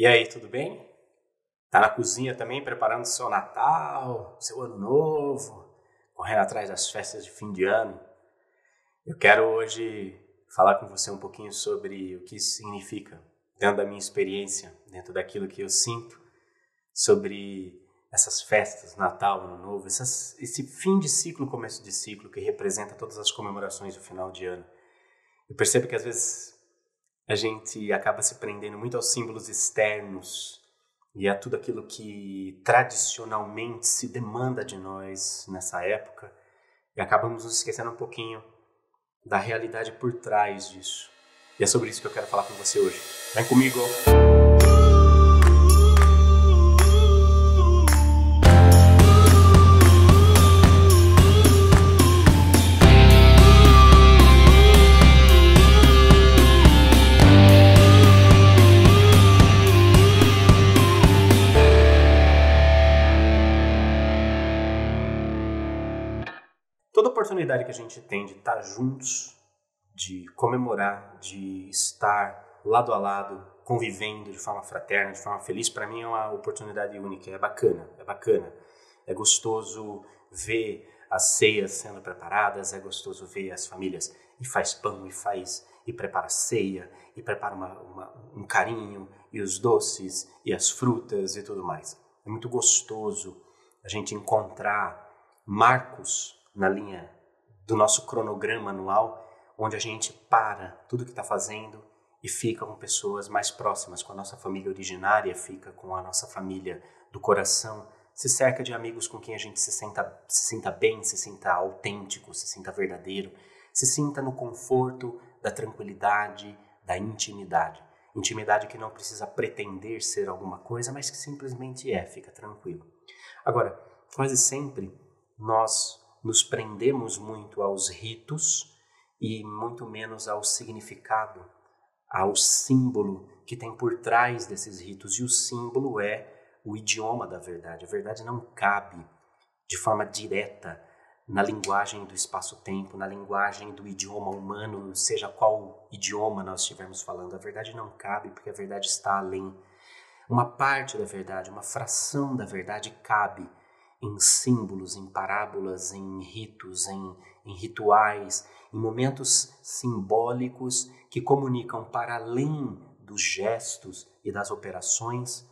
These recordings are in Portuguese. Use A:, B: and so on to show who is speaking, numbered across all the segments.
A: E aí, tudo bem? Tá na cozinha também preparando seu Natal, seu Ano Novo, correndo atrás das festas de fim de ano? Eu quero hoje falar com você um pouquinho sobre o que isso significa, dentro da minha experiência, dentro daquilo que eu sinto sobre essas festas, Natal, Ano Novo, essas, esse fim de ciclo, começo de ciclo que representa todas as comemorações do final de ano. Eu percebo que às vezes a gente acaba se prendendo muito aos símbolos externos e a tudo aquilo que tradicionalmente se demanda de nós nessa época e acabamos nos esquecendo um pouquinho da realidade por trás disso. E é sobre isso que eu quero falar com você hoje. Vem comigo! Oportunidade que a gente tem de estar juntos, de comemorar, de estar lado a lado, convivendo de forma fraterna, de forma feliz, para mim é uma oportunidade única. É bacana, é bacana. É gostoso ver as ceias sendo preparadas, é gostoso ver as famílias e faz pão e faz e prepara ceia e prepara uma, uma, um carinho e os doces e as frutas e tudo mais. É muito gostoso a gente encontrar marcos na linha do nosso cronograma anual, onde a gente para tudo que está fazendo e fica com pessoas mais próximas, com a nossa família originária, fica com a nossa família do coração, se cerca de amigos com quem a gente se sinta, se sinta bem, se sinta autêntico, se sinta verdadeiro, se sinta no conforto da tranquilidade, da intimidade. Intimidade que não precisa pretender ser alguma coisa, mas que simplesmente é, fica tranquilo. Agora, quase sempre nós nos prendemos muito aos ritos e muito menos ao significado, ao símbolo que tem por trás desses ritos. E o símbolo é o idioma da verdade. A verdade não cabe de forma direta na linguagem do espaço-tempo, na linguagem do idioma humano, seja qual idioma nós estivermos falando. A verdade não cabe porque a verdade está além. Uma parte da verdade, uma fração da verdade cabe em símbolos, em parábolas, em ritos, em, em rituais, em momentos simbólicos que comunicam para além dos gestos e das operações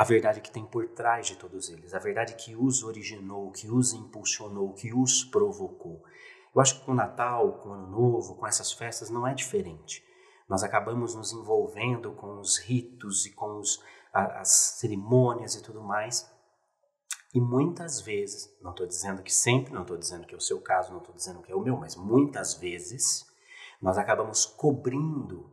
A: a verdade que tem por trás de todos eles, a verdade que os originou, que os impulsionou, que os provocou. Eu acho que com o Natal, com o Ano Novo, com essas festas não é diferente. Nós acabamos nos envolvendo com os ritos e com os, as cerimônias e tudo mais, e muitas vezes, não estou dizendo que sempre, não estou dizendo que é o seu caso, não estou dizendo que é o meu, mas muitas vezes nós acabamos cobrindo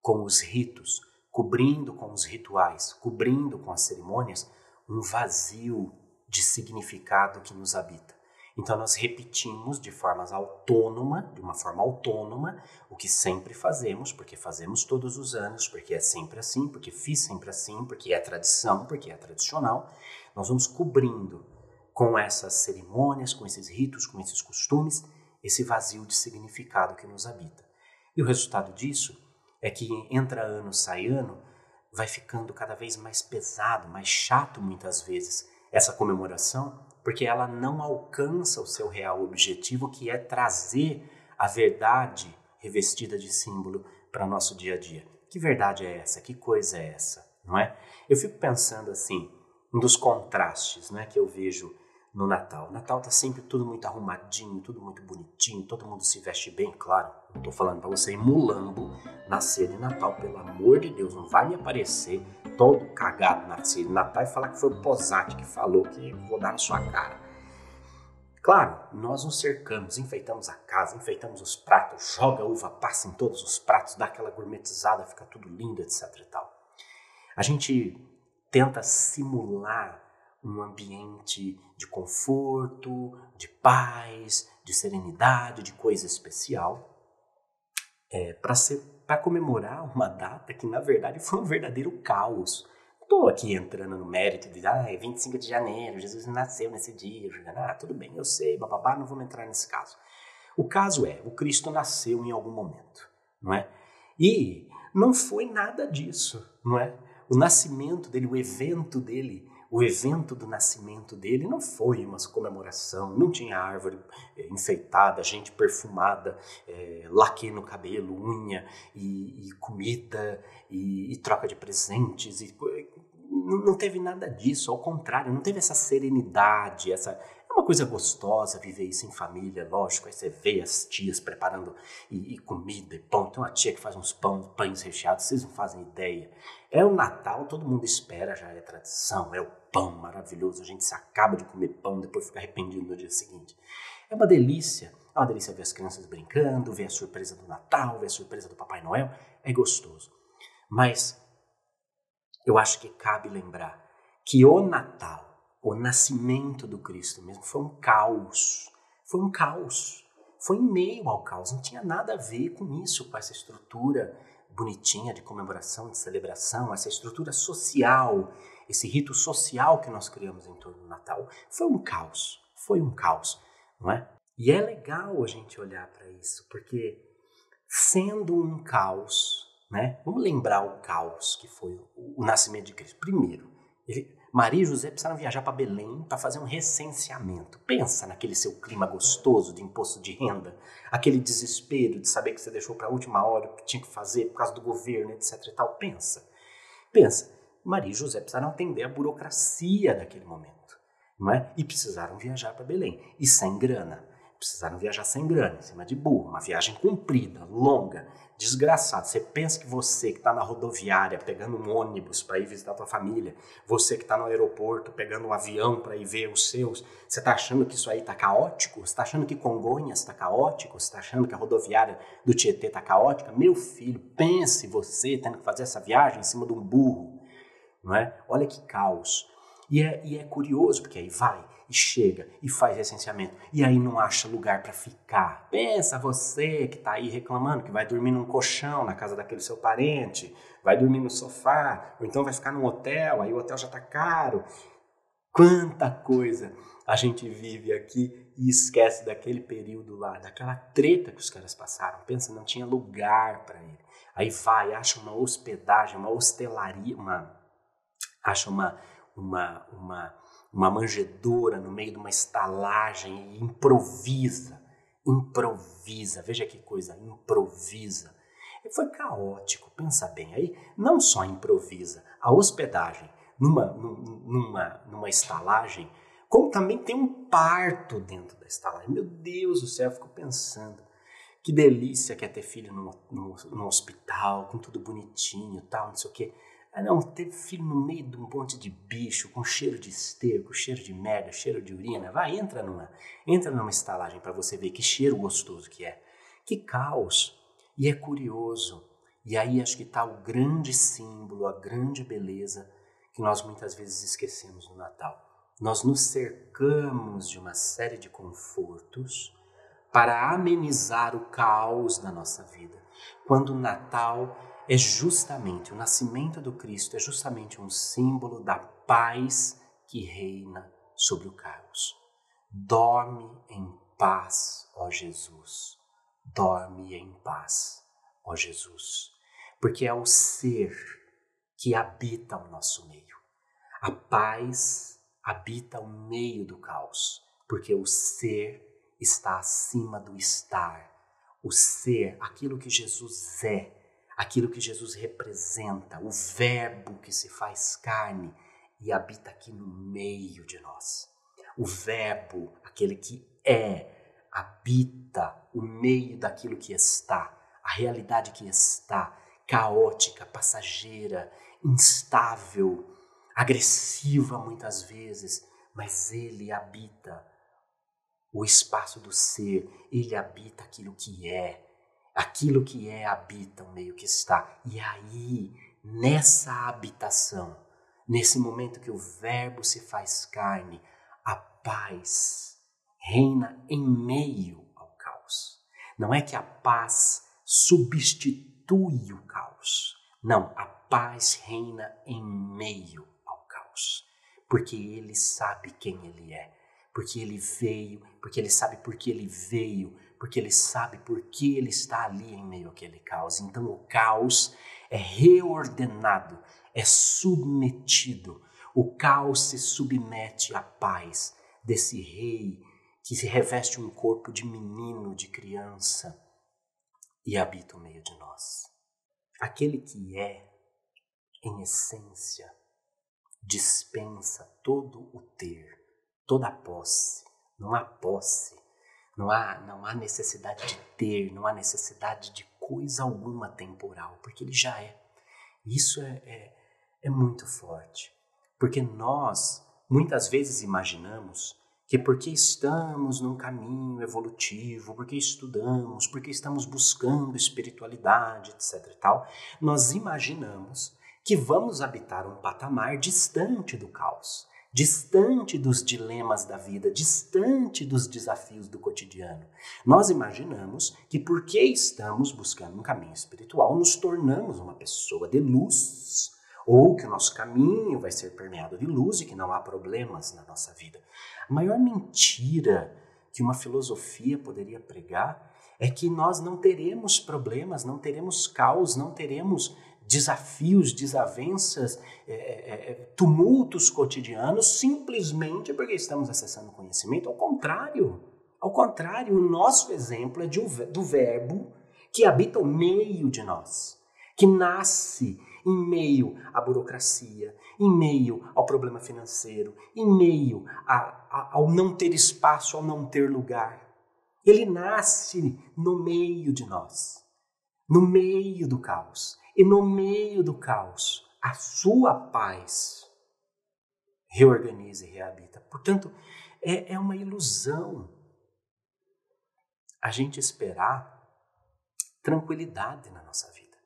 A: com os ritos, cobrindo com os rituais, cobrindo com as cerimônias um vazio de significado que nos habita. Então nós repetimos de forma autônoma, de uma forma autônoma, o que sempre fazemos, porque fazemos todos os anos, porque é sempre assim, porque fiz sempre assim, porque é tradição, porque é tradicional. Nós vamos cobrindo com essas cerimônias, com esses ritos, com esses costumes, esse vazio de significado que nos habita. E o resultado disso é que entra ano, sai ano, vai ficando cada vez mais pesado, mais chato muitas vezes essa comemoração, porque ela não alcança o seu real objetivo, que é trazer a verdade revestida de símbolo para nosso dia a dia. Que verdade é essa? Que coisa é essa? Não é? Eu fico pensando assim, um dos contrastes né, que eu vejo no Natal. O Natal tá sempre tudo muito arrumadinho, tudo muito bonitinho, todo mundo se veste bem, claro. Eu tô falando para você em mulambo na ceia de Natal, pelo amor de Deus, não vai me aparecer todo cagado na ceia de Natal e falar que foi o Posati que falou que vou dar na sua cara. Claro, nós nos cercamos, enfeitamos a casa, enfeitamos os pratos, joga uva passa em todos os pratos, dá aquela gourmetizada, fica tudo lindo, etc e tal. A gente tenta simular um ambiente de conforto, de paz, de serenidade, de coisa especial, é, para comemorar uma data que na verdade foi um verdadeiro caos. Estou aqui entrando no mérito de ah, é 25 de janeiro, Jesus nasceu nesse dia, ah, tudo bem, eu sei, bababá, não vamos entrar nesse caso. O caso é, o Cristo nasceu em algum momento, não é? E não foi nada disso, não é? O nascimento dele, o evento dele, o evento do nascimento dele não foi uma comemoração, não tinha árvore é, enfeitada, gente perfumada, é, laque no cabelo, unha e, e comida e, e, troca de presentes. E, não teve nada disso, ao contrário, não teve essa serenidade, essa, é uma coisa gostosa viver isso em família, lógico. Aí você vê as tias preparando e, e comida e pão. Tem uma tia que faz uns pão, pães recheados, vocês não fazem ideia. É o Natal, todo mundo espera, já é tradição. É o pão maravilhoso, a gente se acaba de comer pão, depois fica arrependido no dia seguinte. É uma delícia. É uma delícia ver as crianças brincando, ver a surpresa do Natal, ver a surpresa do Papai Noel. É gostoso. Mas eu acho que cabe lembrar que o Natal o nascimento do Cristo mesmo foi um caos. Foi um caos. Foi em meio ao caos. Não tinha nada a ver com isso, com essa estrutura bonitinha de comemoração, de celebração, essa estrutura social, esse rito social que nós criamos em torno do Natal. Foi um caos. Foi um caos, não é? E é legal a gente olhar para isso, porque sendo um caos, né? Vamos lembrar o caos que foi o nascimento de Cristo. Primeiro, ele, Maria e José precisaram viajar para Belém para fazer um recenseamento. Pensa naquele seu clima gostoso de imposto de renda, aquele desespero de saber que você deixou para a última hora o que tinha que fazer por causa do governo, etc e tal. Pensa. Pensa. Maria e José precisaram atender a burocracia daquele momento, não é? E precisaram viajar para Belém e sem grana precisaram viajar sem grana, em cima de burro, uma viagem comprida, longa, desgraçada. Você pensa que você que está na rodoviária pegando um ônibus para ir visitar a tua família, você que está no aeroporto pegando um avião para ir ver os seus, você está achando que isso aí está caótico? Você está achando que Congonhas está caótico? Você está achando que a rodoviária do Tietê está caótica? Meu filho, pense você tendo que fazer essa viagem em cima de um burro, não é? Olha que caos. E é, e é curioso, porque aí vai e chega e faz recenseamento e aí não acha lugar para ficar. Pensa você que está aí reclamando que vai dormir num colchão na casa daquele seu parente, vai dormir no sofá, ou então vai ficar num hotel, aí o hotel já está caro. Quanta coisa a gente vive aqui e esquece daquele período lá, daquela treta que os caras passaram. Pensa, não tinha lugar para ele. Aí vai, acha uma hospedagem, uma hostelaria, uma acha uma uma, uma, uma manjedoura no meio de uma estalagem e improvisa. Improvisa, veja que coisa, improvisa. Foi caótico, pensa bem aí, não só improvisa, a hospedagem numa, numa, numa estalagem, como também tem um parto dentro da estalagem. Meu Deus do céu, eu fico pensando. Que delícia que é ter filho no, no hospital, com tudo bonitinho tal, não sei o quê. Ah, não, teve filho no meio de um monte de bicho, com cheiro de esterco, cheiro de merda, cheiro de urina. Vai, entra numa, entra numa estalagem para você ver que cheiro gostoso que é. Que caos. E é curioso. E aí acho que está o grande símbolo, a grande beleza que nós muitas vezes esquecemos no Natal. Nós nos cercamos de uma série de confortos para amenizar o caos da nossa vida. Quando o Natal é justamente o nascimento do Cristo, é justamente um símbolo da paz que reina sobre o caos. Dorme em paz, ó Jesus. Dorme em paz, ó Jesus. Porque é o ser que habita o nosso meio. A paz habita o meio do caos, porque o ser está acima do estar. O ser, aquilo que Jesus é, aquilo que Jesus representa, o Verbo que se faz carne e habita aqui no meio de nós. O Verbo, aquele que é, habita o meio daquilo que está, a realidade que está, caótica, passageira, instável, agressiva muitas vezes, mas ele habita o espaço do ser, ele habita aquilo que é, aquilo que é habita o meio que está. E aí, nessa habitação, nesse momento que o Verbo se faz carne, a paz reina em meio ao caos. Não é que a paz substitui o caos. Não, a paz reina em meio ao caos. Porque ele sabe quem ele é, porque ele veio, porque ele sabe por que ele veio, porque ele sabe por que ele está ali em meio àquele caos. Então o caos é reordenado, é submetido. O caos se submete à paz desse rei que se reveste um corpo de menino, de criança e habita no meio de nós. Aquele que é, em essência, dispensa todo o ter, toda posse. Não há posse, não há, não há necessidade de ter, não há necessidade de coisa alguma temporal, porque ele já é. Isso é, é, é muito forte, porque nós muitas vezes imaginamos que porque estamos num caminho evolutivo, porque estudamos, porque estamos buscando espiritualidade, etc e tal, nós imaginamos que vamos habitar um patamar distante do caos distante dos dilemas da vida, distante dos desafios do cotidiano. Nós imaginamos que porque estamos buscando um caminho espiritual, nos tornamos uma pessoa de luz, ou que o nosso caminho vai ser permeado de luz e que não há problemas na nossa vida. A maior mentira que uma filosofia poderia pregar é que nós não teremos problemas, não teremos caos, não teremos desafios, desavenças, é, é, é, tumultos cotidianos, simplesmente porque estamos acessando conhecimento. Ao contrário, ao contrário, o nosso exemplo é de, do Verbo que habita o meio de nós, que nasce em meio à burocracia, em meio ao problema financeiro, em meio a, a, ao não ter espaço, ao não ter lugar. Ele nasce no meio de nós, no meio do caos. E no meio do caos, a sua paz reorganiza e reabita. Portanto, é, é uma ilusão a gente esperar tranquilidade na nossa vida.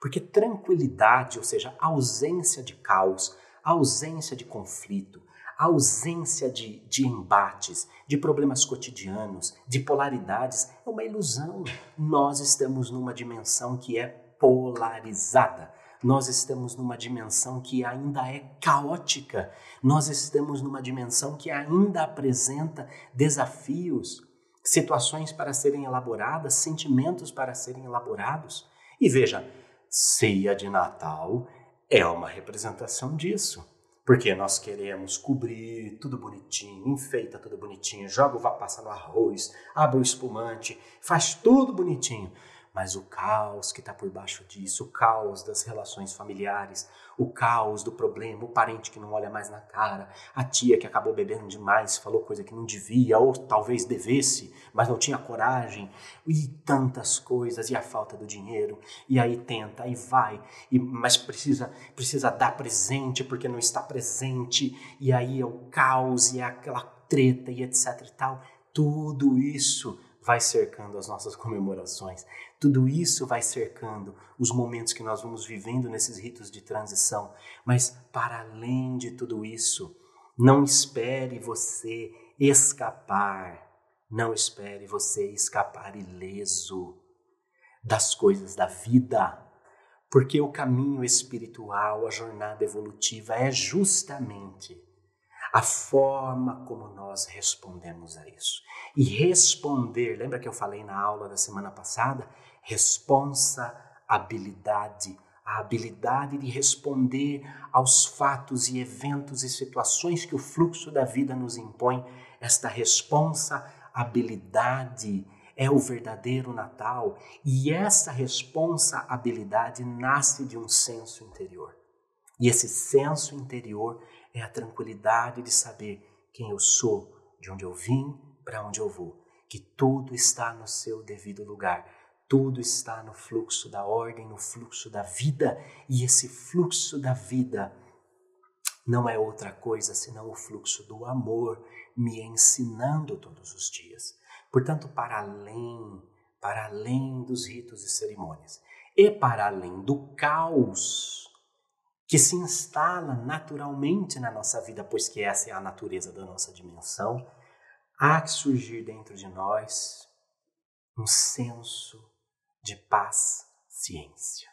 A: Porque tranquilidade, ou seja, ausência de caos, ausência de conflito, ausência de, de embates, de problemas cotidianos, de polaridades, é uma ilusão. Nós estamos numa dimensão que é polarizada. Nós estamos numa dimensão que ainda é caótica. Nós estamos numa dimensão que ainda apresenta desafios, situações para serem elaboradas, sentimentos para serem elaborados. E veja, ceia de Natal é uma representação disso. Porque nós queremos cobrir tudo bonitinho, enfeita tudo bonitinho, joga o passa no arroz, abre o espumante, faz tudo bonitinho mas o caos que está por baixo disso, o caos das relações familiares, o caos do problema, o parente que não olha mais na cara, a tia que acabou bebendo demais, falou coisa que não devia, ou talvez devesse, mas não tinha coragem, e tantas coisas, e a falta do dinheiro, e aí tenta, aí vai, e, mas precisa, precisa dar presente porque não está presente, e aí é o caos, e é aquela treta, e etc e tal. Tudo isso vai cercando as nossas comemorações. Tudo isso vai cercando os momentos que nós vamos vivendo nesses ritos de transição. Mas, para além de tudo isso, não espere você escapar. Não espere você escapar ileso das coisas da vida. Porque o caminho espiritual, a jornada evolutiva é justamente a forma como nós respondemos a isso. E responder, lembra que eu falei na aula da semana passada? Responsabilidade, a habilidade de responder aos fatos e eventos e situações que o fluxo da vida nos impõe. Esta responsabilidade é o verdadeiro Natal e essa responsabilidade nasce de um senso interior. E esse senso interior é a tranquilidade de saber quem eu sou, de onde eu vim, para onde eu vou. Que tudo está no seu devido lugar. Tudo está no fluxo da ordem, no fluxo da vida. E esse fluxo da vida não é outra coisa senão o fluxo do amor me ensinando todos os dias. Portanto, para além, para além dos ritos e cerimônias, e para além do caos que se instala naturalmente na nossa vida, pois que essa é a natureza da nossa dimensão, há que surgir dentro de nós um senso de paz, ciência.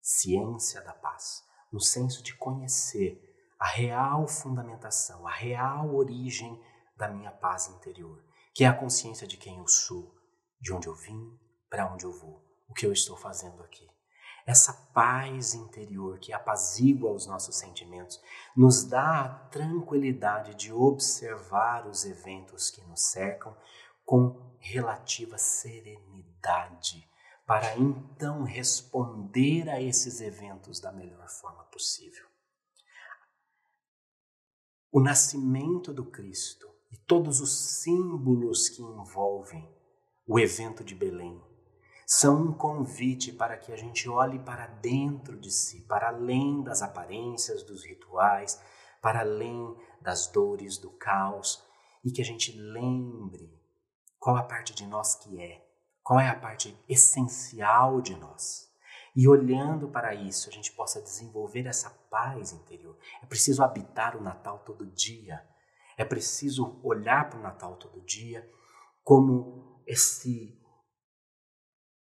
A: Ciência da paz, no senso de conhecer a real fundamentação, a real origem da minha paz interior, que é a consciência de quem eu sou, de onde eu vim, para onde eu vou, o que eu estou fazendo aqui. Essa paz interior que apazigua os nossos sentimentos nos dá a tranquilidade de observar os eventos que nos cercam com relativa serenidade, para então responder a esses eventos da melhor forma possível. O nascimento do Cristo e todos os símbolos que envolvem o evento de Belém são um convite para que a gente olhe para dentro de si, para além das aparências, dos rituais, para além das dores, do caos, e que a gente lembre qual a parte de nós que é, qual é a parte essencial de nós. E olhando para isso, a gente possa desenvolver essa paz interior. É preciso habitar o Natal todo dia. É preciso olhar para o Natal todo dia como esse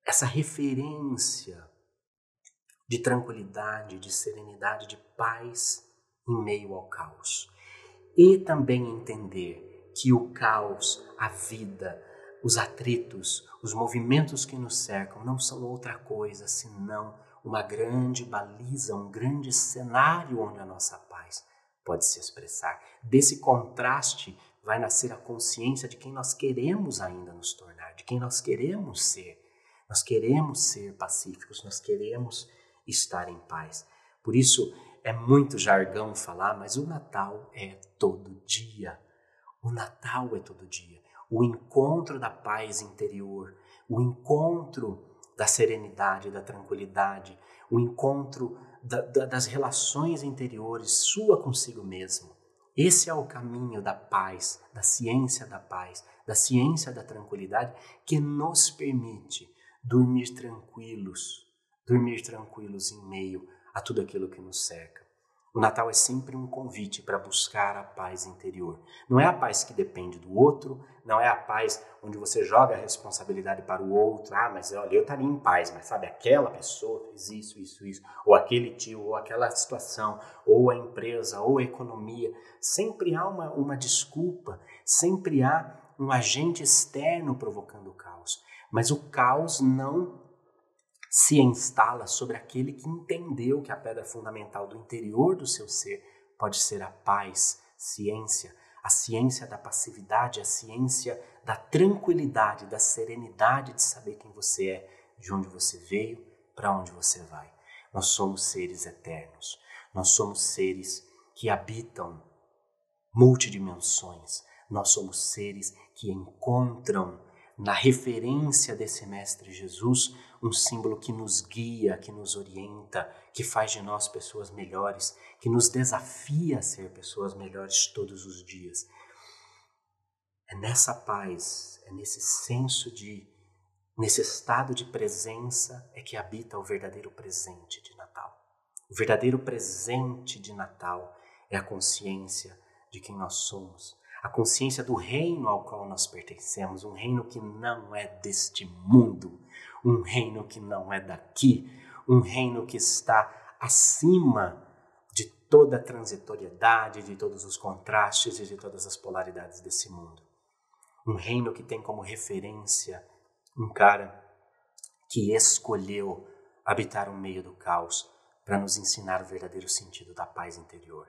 A: essa referência de tranquilidade, de serenidade, de paz em meio ao caos. E também entender que o caos, a vida, os atritos, os movimentos que nos cercam não são outra coisa senão uma grande baliza, um grande cenário onde a nossa paz pode se expressar. Desse contraste vai nascer a consciência de quem nós queremos ainda nos tornar, de quem nós queremos ser nós queremos ser pacíficos, nós queremos estar em paz. Por isso é muito jargão falar, mas o Natal é todo dia. O Natal é todo dia. O encontro da paz interior, o encontro da serenidade, da tranquilidade, o encontro da, da, das relações interiores, sua consigo mesmo. Esse é o caminho da paz, da ciência da paz, da ciência da tranquilidade que nos permite dormir tranquilos, dormir tranquilos em meio a tudo aquilo que nos cerca. O Natal é sempre um convite para buscar a paz interior. Não é a paz que depende do outro, não é a paz onde você joga a responsabilidade para o outro. Ah, mas olha, eu estaria em paz, mas sabe, aquela pessoa fez isso, isso, isso, ou aquele tio, ou aquela situação, ou a empresa, ou a economia. Sempre há uma, uma desculpa, sempre há um agente externo provocando o caos. Mas o caos não se instala sobre aquele que entendeu que a pedra fundamental do interior do seu ser pode ser a paz, ciência, a ciência da passividade, a ciência da tranquilidade, da serenidade de saber quem você é, de onde você veio, para onde você vai. Nós somos seres eternos. Nós somos seres que habitam multidimensões. Nós somos seres que encontram na referência desse Mestre Jesus, um símbolo que nos guia, que nos orienta, que faz de nós pessoas melhores, que nos desafia a ser pessoas melhores todos os dias. É nessa paz, é nesse senso de, nesse estado de presença é que habita o verdadeiro presente de Natal. O verdadeiro presente de Natal é a consciência de quem nós somos, a consciência do reino ao qual nós pertencemos, um reino que não é deste mundo, um reino que não é daqui, um reino que está acima de toda a transitoriedade, de todos os contrastes e de todas as polaridades desse mundo. Um reino que tem como referência um cara que escolheu habitar o meio do caos para nos ensinar o verdadeiro sentido da paz interior.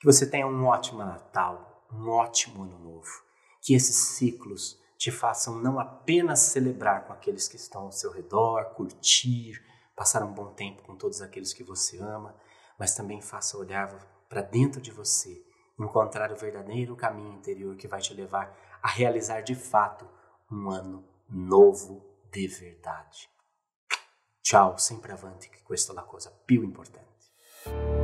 A: Que você tenha um ótimo Natal, um ótimo ano novo. Que esses ciclos te façam não apenas celebrar com aqueles que estão ao seu redor, curtir, passar um bom tempo com todos aqueles que você ama, mas também faça olhar para dentro de você, encontrar o verdadeiro caminho interior que vai te levar a realizar de fato um ano novo de verdade. Ciao, sempre avanti, que questa è la cosa più importante.